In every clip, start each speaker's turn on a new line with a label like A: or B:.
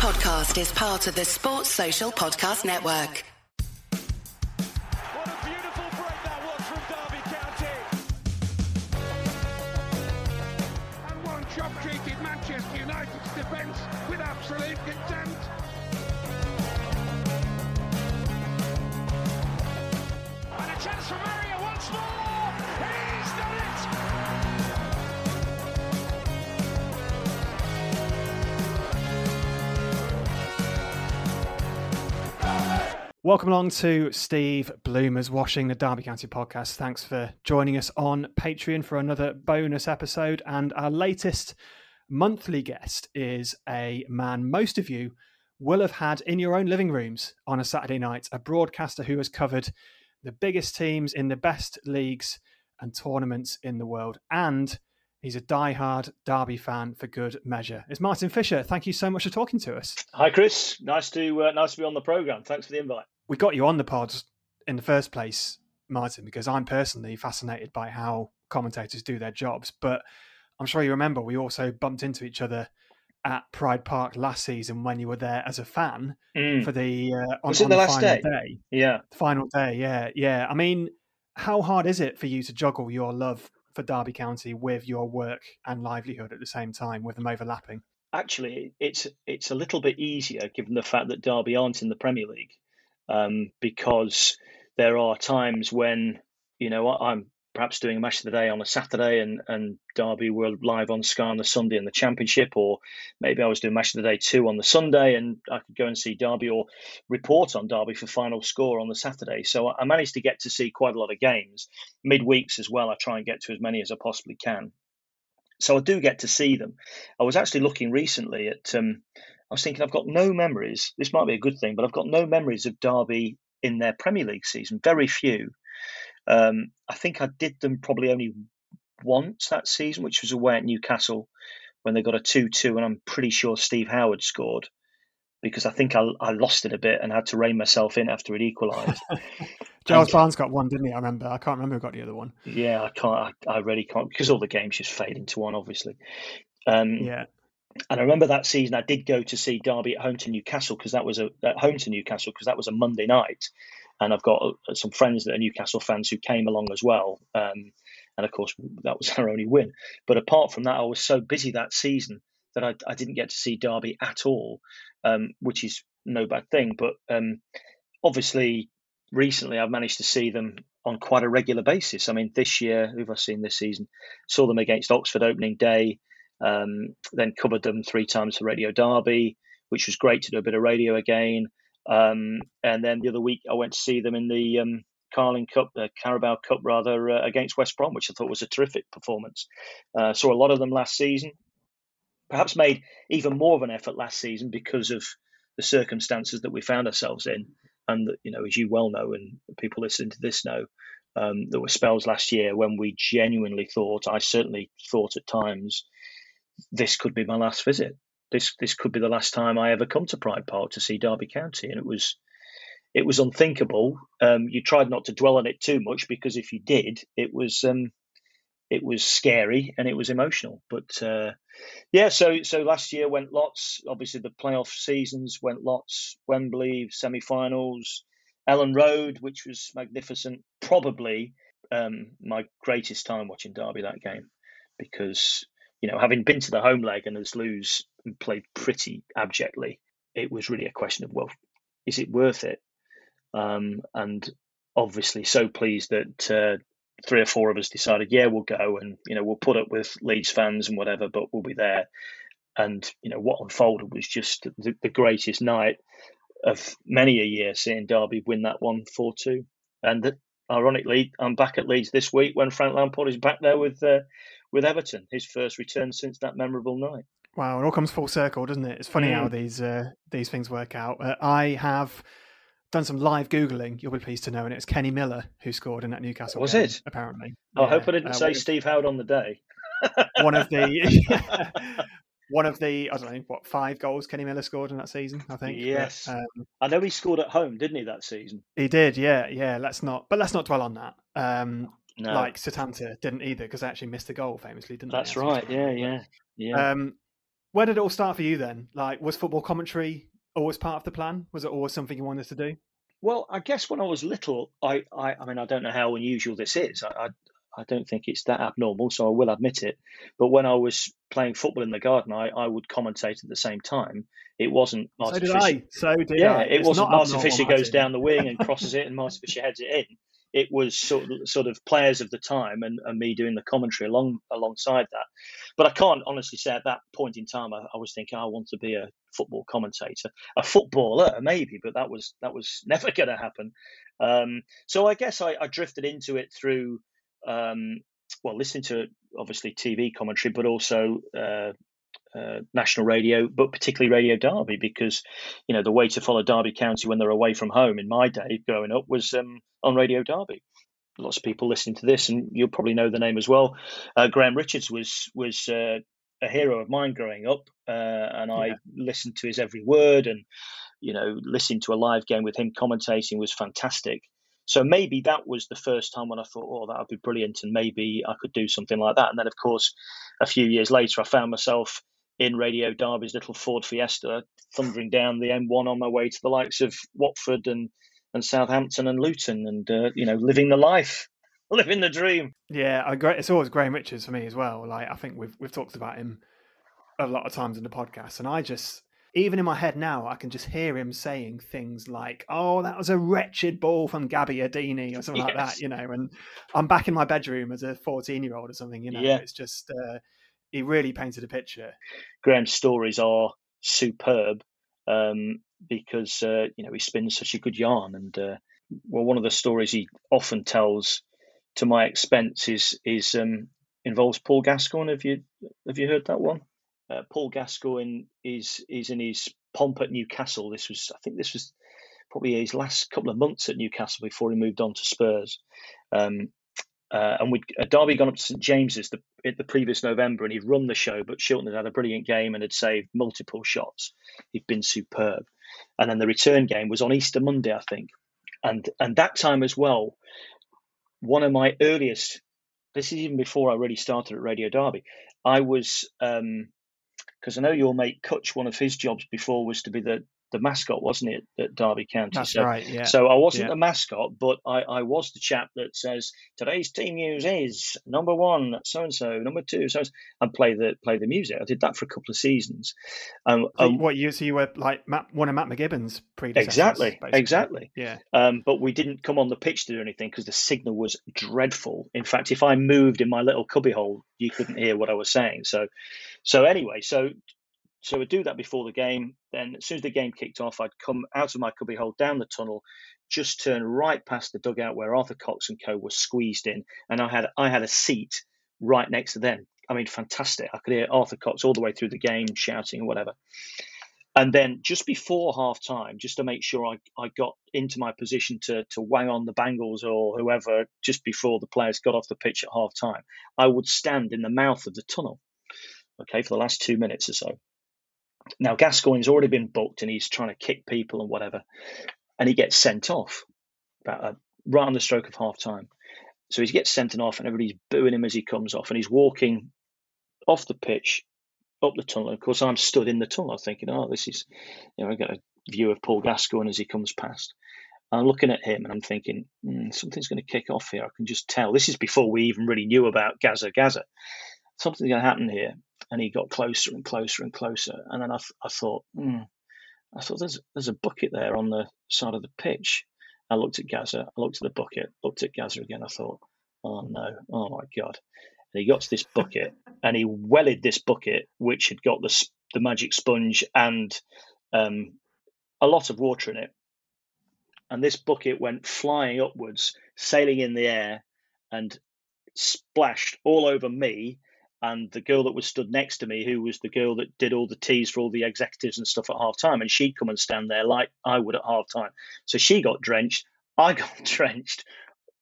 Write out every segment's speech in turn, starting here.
A: podcast is part of the Sports Social Podcast Network.
B: What a beautiful break that was from Derby County.
C: and one job treated Manchester United's defence with absolute contempt.
B: And a chance for Mario once more.
D: Welcome along to Steve Bloomer's Washing the Derby County podcast. Thanks for joining us on Patreon for another bonus episode. And our latest monthly guest is a man most of you will have had in your own living rooms on a Saturday night, a broadcaster who has covered the biggest teams in the best leagues and tournaments in the world. And he's a die-hard Derby fan for good measure. It's Martin Fisher. Thank you so much for talking to us.
E: Hi, Chris. Nice to uh, nice to be on the program. Thanks for the invite.
D: we got you on the pod in the first place, Martin, because I'm personally fascinated by how commentators do their jobs. But I'm sure you remember we also bumped into each other at Pride Park last season when you were there as a fan
E: Mm.
D: for the uh, on,
E: Was it
D: on
E: the last
D: final
E: day? Yeah,
D: The final day, yeah, yeah. I mean, how hard is it for you to juggle your love for Derby County with your work and livelihood at the same time, with them overlapping?
E: actually, it's it's a little bit easier given the fact that Derby aren't in the Premier League, um, because there are times when you know I'm perhaps doing a match of the day on a Saturday and and Derby were live on Sky on the Sunday in the Championship, or maybe I was doing match of the day two on the Sunday and I could go and see Derby or report on Derby for final score on the Saturday. So I managed to get to see quite a lot of games midweeks as well. I try and get to as many as I possibly can. So I do get to see them. I was actually looking recently at. Um, I was thinking I've got no memories. This might be a good thing, but I've got no memories of Derby in their Premier League season. Very few. Um, I think I did them probably only once that season, which was away at Newcastle when they got a two-two, and I'm pretty sure Steve Howard scored because I think I, I lost it a bit and had to rein myself in after it equalised.
D: Giles Barnes got one, didn't he? I remember. I can't remember who got the other one.
E: yeah, I can't. I, I really can't because all the games just fade into one, obviously. Um,
D: Yeah.
E: And I remember that season I did go to see Derby at home to Newcastle because that was a at home to Newcastle because that was a Monday night, and I've got uh, some friends that are Newcastle fans who came along as well. Um, and of course that was our only win. But apart from that, I was so busy that season that I, I didn't get to see Derby at all, um, which is no bad thing. But um, obviously, recently I've managed to see them on quite a regular basis. I mean, this year, who have I seen this season? Saw them against Oxford opening day. Um, then covered them three times for Radio Derby, which was great to do a bit of radio again. Um, and then the other week, I went to see them in the um, Carling Cup, the Carabao Cup rather, uh, against West Brom, which I thought was a terrific performance. Uh, saw a lot of them last season. Perhaps made even more of an effort last season because of the circumstances that we found ourselves in, and that, you know, as you well know, and people listening to this know, um, there were spells last year when we genuinely thought, I certainly thought at times, this could be my last visit. This this could be the last time I ever come to Pride Park to see Derby County, and it was it was unthinkable. Um, you tried not to dwell on it too much because if you did, it was um, it was scary and it was emotional. But uh, yeah, so so last year went lots. Obviously, the playoff seasons went lots. Wembley semi-finals, Elland Road, which was magnificent. Probably um, my greatest time watching Derby that game because you know having been to the home leg and as lose and played pretty abjectly, it was really a question of well, is it worth it? Um, and obviously, so pleased that uh, three or four of us decided, yeah, we'll go and you know we'll put up with Leeds fans and whatever, but we'll be there. And you know what unfolded was just the, the greatest night of many a year seeing Derby win that one four two. And ironically, I'm back at Leeds this week when Frank Lampard is back there with uh, with Everton, his first return since that memorable night.
D: Wow, it all comes full circle, doesn't it? It's funny how
E: Mm.
D: these uh, these things work out. Uh, I have done some live googling. You'll be pleased to know, and it was Kenny Miller who scored in that Newcastle.
E: Was
D: game,
E: it?
D: Apparently.
E: I
D: Yeah,
E: hope I didn't
D: uh,
E: say Steve Howard on the day.
D: one of the one of the I don't know what five goals Kenny Miller scored in that season. I think. But,
E: Yes.
D: um,
E: I know he scored at home, didn't he, that season?
D: he did. Yeah, yeah. Let's not, but let's not dwell on that. Um,
E: No,
D: Like Setanta didn't either because they actually missed the goal famously, didn't they?
E: that's
D: as
E: right. Yeah, yeah, yeah.
D: Um, Where did it all start for you then? Like, was football commentary always part of the plan? Was it always something you wanted to do?
E: Well, I guess when I was little, I, I, I mean, I don't know how unusual this is. I, I, I don't think it's that abnormal, so I will admit it. But when I was playing football in the garden, I, I would commentate at the same time. It wasn't
D: So did
E: Fisher.
D: I. So did
E: Yeah,
D: I.
E: it
D: It's
E: wasn't Martin Fisher goes down the wing and crosses it, and Martin Fisher heads it in. It was sort of, sort of players of the time and, and me doing the commentary along alongside that. But I can't honestly say at that point in time I, I was thinking I want to be a football commentator, a footballer maybe, but that was that was never going to happen. Um, so I guess I, I drifted into it through um, well listening to obviously TV commentary, but also uh, uh, national radio, but particularly Radio Derby, because you know the way to follow Derby County when they're away from home in my day growing up was um, on Radio Derby. Lots of people listening to this, and you'll probably know the name as well. Uh, Graham Richards was was uh, a hero of mine growing up, uh, and I
D: Yeah.
E: listened to his every word, and you know, listening to a live game with him commentating was fantastic. So maybe that was the first time when I thought, oh, that would be brilliant, and maybe I could do something like that. And then, of course, a few years later, I found myself in Radio Derby's little Ford Fiesta, thundering down the M1 on my way to the likes of Watford and and Southampton and Luton, and uh, you know, living the life, living the dream.
D: Yeah, I agree. It's always Graham Richards for me as well. Like I think we've we've talked about him a lot of times in the podcast, and I just even in my head now, I can just hear him saying things like, "Oh, that was a wretched ball from Gabbiadini" or something like that. You know, and I'm back in my bedroom as a 14 year old or something. You know,
E: Yeah.
D: it's just uh, he really painted a picture.
E: Graham's stories are superb um, because uh, you know he spins such a good yarn, and uh, well, one of the stories he often tells to my expense is is um, involves Paul Gascoigne. Have you have you heard that one? Uh, Paul Gascoigne is is in his pomp at Newcastle. This was I think this was probably his last couple of months at Newcastle before he moved on to Spurs. Um, uh, and we'd uh, Derby gone up to St James's the the previous November, and he'd run the show. But Shilton had had a brilliant game and had saved multiple shots. He'd been superb. And then the return game was on Easter Monday, I think. And and that time as well, one of my earliest. This is even before I really started at Radio Derby. I was because I know your mate Kutch. One of his jobs before was to be the the mascot, wasn't it, at Derby County?
D: That's
E: so,
D: right. Yeah.
E: so I wasn't
D: Yeah.
E: the mascot, but I, I was the chap that says today's team news is number one, so and so, number two, so and play the play the music. I did that for a couple of seasons. Um,
D: So
E: um,
D: what you so you were like Matt, one of Matt McGibbon's predecessors?
E: exactly,
D: basically.
E: exactly.
D: Yeah.
E: Um, but we didn't come on the pitch to do anything because the signal was dreadful. In fact, if I moved in my little cubbyhole, you couldn't hear what I was saying. So, so anyway, so so we'd do that before the game. Then, as soon as the game kicked off, I'd come out of my cubbyhole down the tunnel, just turn right past the dugout where Arthur Cox and co were squeezed in, and I had I had a seat right next to them. I mean, fantastic! I could hear Arthur Cox all the way through the game shouting and whatever. And then just before half time, just to make sure I, I got into my position to to wang on the Bangles or whoever just before the players got off the pitch at half time, I would stand in the mouth of the tunnel, okay, for the last two minutes or so. Now Gascoigne's already been booked and he's trying to kick people and whatever, and he gets sent off about uh, right on the stroke of half time. So he gets sent off and everybody's booing him as he comes off, and he's walking off the pitch up the tunnel. Of course, I'm stood in the tunnel thinking, oh, this is, you know, I get a view of Paul Gascoigne as he comes past. I'm looking at him and I'm thinking, mm, something's going to kick off here. I can just tell. This is before we even really knew about Gazza Gazza. Something's going to happen here. And he got closer and closer and closer. And then I, th- I thought, mm, I thought there's there's a bucket there on the side of the pitch. I looked at Gazza. I looked at the bucket. Looked at Gazza again. I thought, oh no, oh my god. And he got to this bucket and he wellied this bucket, which had got the the magic sponge and um, a lot of water in it. And this bucket went flying upwards, sailing in the air, and splashed all over me and the girl that was stood next to me, who was the girl that did all the teas for all the executives and stuff at half time, and she'd come and stand there like I would at half time. So she got drenched, I got drenched.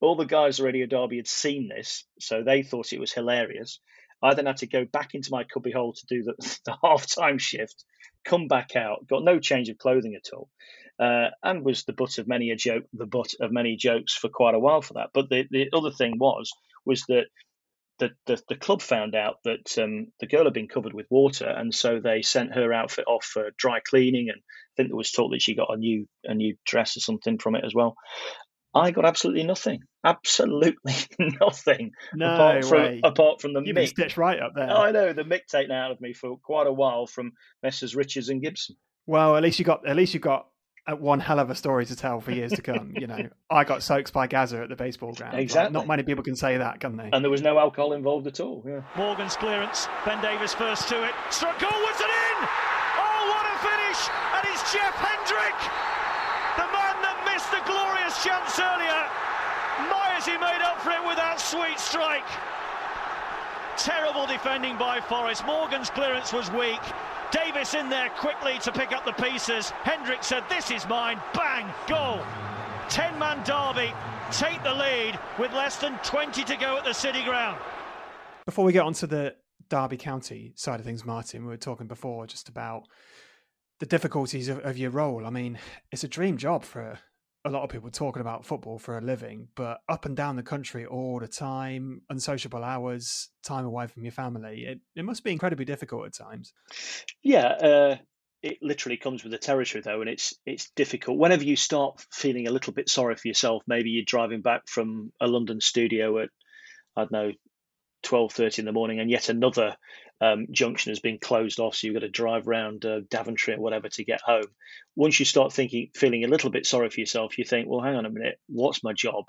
E: All the guys already at Derby had seen this, so they thought it was hilarious. I then had to go back into my cubbyhole to do the, the half time shift, come back out, got no change of clothing at all, uh, and was the butt of many a joke, the butt of many jokes for quite a while for that. But the, the other thing was was that the, the, the club found out that um, the girl had been covered with water, and so they sent her outfit off for dry cleaning. And I think there was talk that she got a new a new dress or something from it as well. I got absolutely nothing, absolutely nothing.
D: No
E: apart from
D: way.
E: apart from the mick.
D: stitched right up there.
E: I know the mick taken out of me for quite a while from Messrs. Richards and Gibson.
D: Well, at least you got at least you got Uh, one hell of a story to tell for years to come. you know, I got soaked by Gazza at the baseball ground. Like,
E: Exactly.
D: not many people can say that, can they?
E: And there was no alcohol involved at all. Yeah.
B: Morgan's clearance. Ben Davies first to it. Struck goalwards and in! Oh, what a finish! And it's Jeff Hendrick! The man that missed the glorious chance earlier. My, has he made up for it with that sweet strike. Terrible defending by Forest. Morgan's clearance was weak. Davies in there quickly to pick up the pieces. Hendrick said, This is mine. Bang! Goal. 10 man derby. Take the lead with less than 20 to go at the City Ground.
D: Before we get onto the Derby County side of things, Martin, we were talking before just about the difficulties of, of your role. I mean, it's a dream job for a lot of people talking about football for a living, but up and down the country all the time, unsociable hours, time away from your family. It, it must be incredibly difficult at times.
E: Yeah, uh, it literally comes with the territory though, and it's it's difficult. Whenever you start feeling a little bit sorry for yourself, maybe you're driving back from a London studio at I don't know twelve thirty in the morning, and yet another um, junction has been closed off, so you've got to drive around uh, Daventry or whatever to get home. Once you start thinking, feeling a little bit sorry for yourself, you think, well, hang on a minute, what's my job?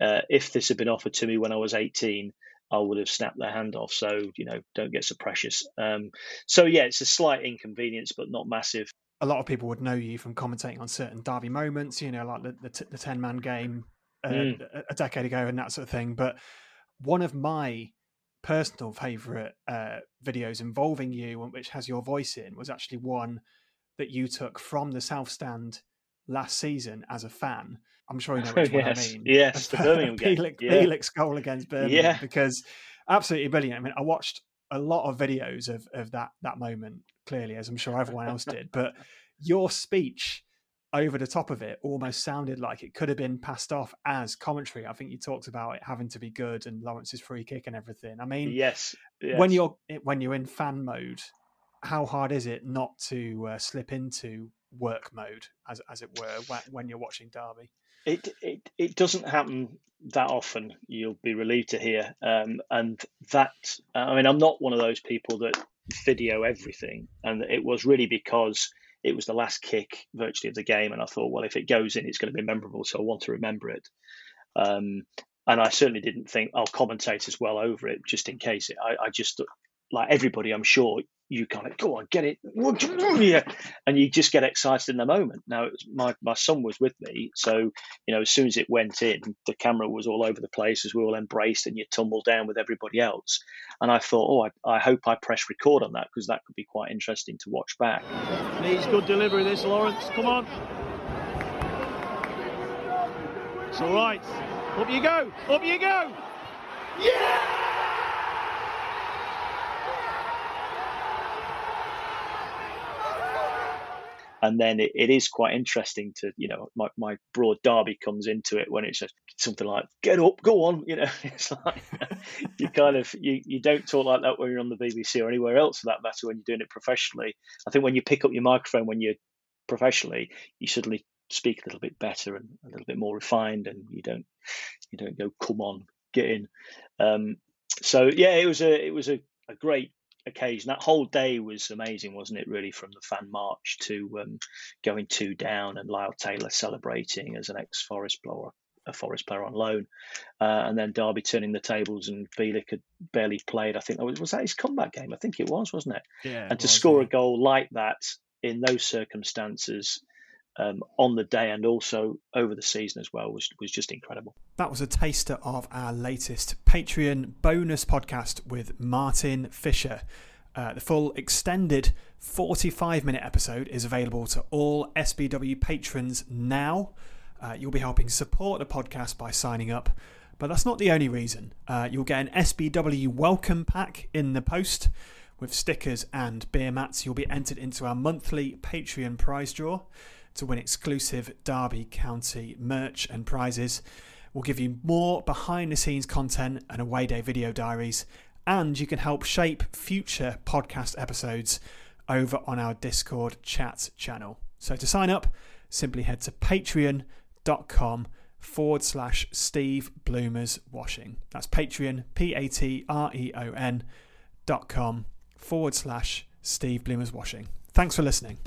E: Uh, if this had been offered to me when I was eighteen, I would have snapped their hand off. So you know, don't get so precious. Um, so yeah, it's a slight inconvenience, but not massive.
D: A lot of people would know you from commentating on certain Derby moments, you know, like the the, t- the ten man game uh,
E: Mm.
D: a decade ago and that sort of thing. But one of my personal favourite uh, videos involving you, and which has your voice in, was actually one that you took from the South Stand last season as a fan. I'm sure you know which one I mean.
E: yes, the Birmingham game,
D: Bielik,
E: yeah.
D: Bielik goal against Birmingham.
E: Yeah.
D: Because absolutely brilliant. I mean, I watched a lot of videos of, of that that moment, clearly, as I'm sure everyone else did. But your speech over the top of it almost sounded like it could have been passed off as commentary. I think you talked about it having to be good and Lawrence's free kick and everything. I mean,
E: Yes,
D: when you're when you're in fan mode, how hard is it not to uh, slip into work mode, as as it were, when, when you're watching Derby?
E: It, it it doesn't happen that often. You'll be relieved to hear. Um, and that I mean, I'm not one of those people that video everything, and it was really because it was the last kick virtually of the game, and I thought, well, if it goes in, it's going to be memorable, so I want to remember it. Um, and I certainly didn't think I'll commentate as well over it, just in case. I, I just like everybody, I'm sure you kind of oh, go on, get it, and you just get excited in the moment. Now, my my son was with me, so you know, as soon as it went in, the camera was all over the place as we all embraced, and you tumble down with everybody else. And I thought, oh, I, I hope I press record on that because that could be quite interesting to watch back.
B: Needs good delivery, this Lawrence. Come on. It's all right. Up you go. Up you go.
E: And then it, it is quite interesting to you know my, my broad derby comes into it when it's just something like get up go on you know? It's like you kind of you, you don't talk like that when you're on the bbc or anywhere else for that matter when you're doing it professionally. I think when you pick up your microphone when you're professionally you suddenly speak a little bit better and a little bit more refined and you don't you don't go come on get in. Um, so yeah it was a it was a, a great occasion. That whole day was amazing, wasn't it? Really, from the fan march to um, going two down and Lyle Taylor celebrating as an ex-Forest player, a Forest player on loan, uh, and then Derby turning the tables and Bielik had barely played. I think that was was that his comeback game. I think it was, wasn't it?
D: Yeah,
E: and to score a goal like that in those circumstances. Um, on the day and also over the season as well was was just incredible.
D: That was a taster of our latest Patreon bonus podcast with Martin Fisher. Uh, the full extended 45 minute episode is available to all SBW patrons now. Uh, you'll be helping support the podcast by signing up, but that's not the only reason. Uh, you'll get an SBW welcome pack in the post with stickers and beer mats. You'll be entered into our monthly Patreon prize draw to win exclusive Derby County merch and prizes. We'll give you more behind the scenes content and away day video diaries, and you can help shape future podcast episodes over on our Discord chat channel. So to sign up, simply head to patreon.com forward slash Steve Bloomers Washing. That's Patreon, P A T R E O N dot com forward slash Steve Bloomers Washing. Thanks for listening.